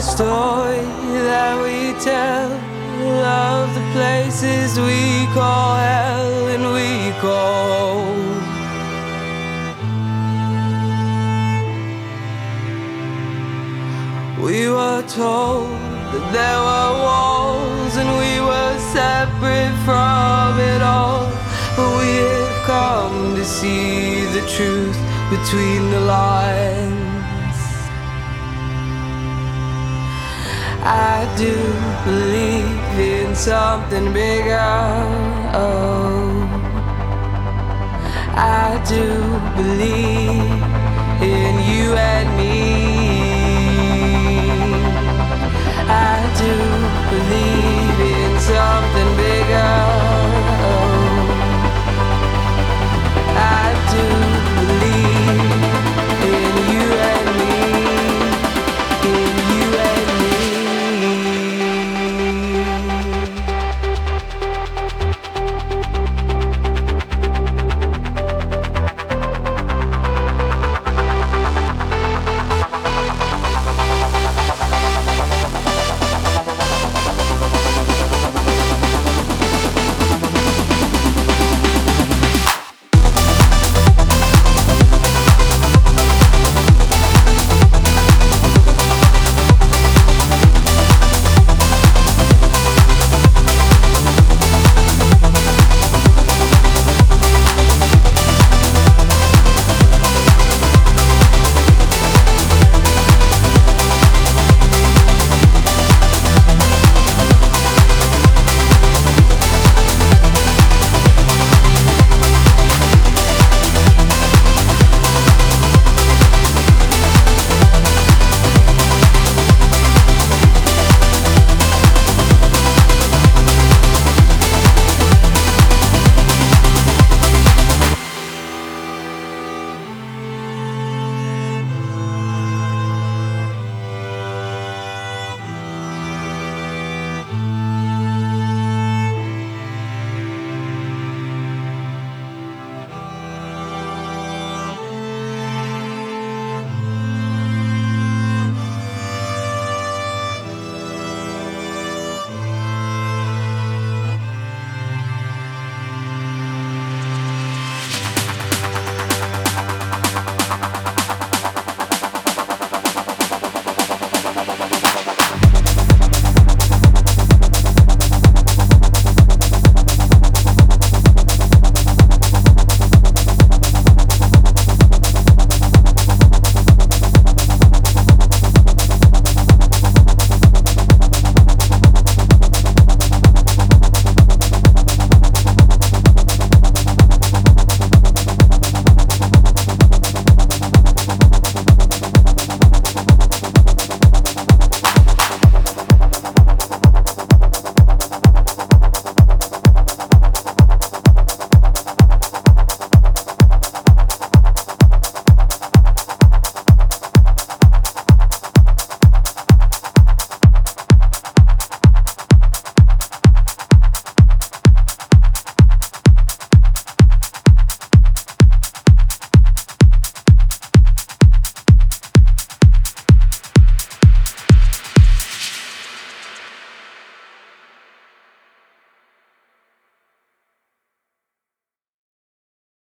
story that we tell of the places we call hell and we call. We were told that there were walls and we were separate from it all. But we have come to see the truth between the lines. I do believe in something bigger. Oh, I do believe in you.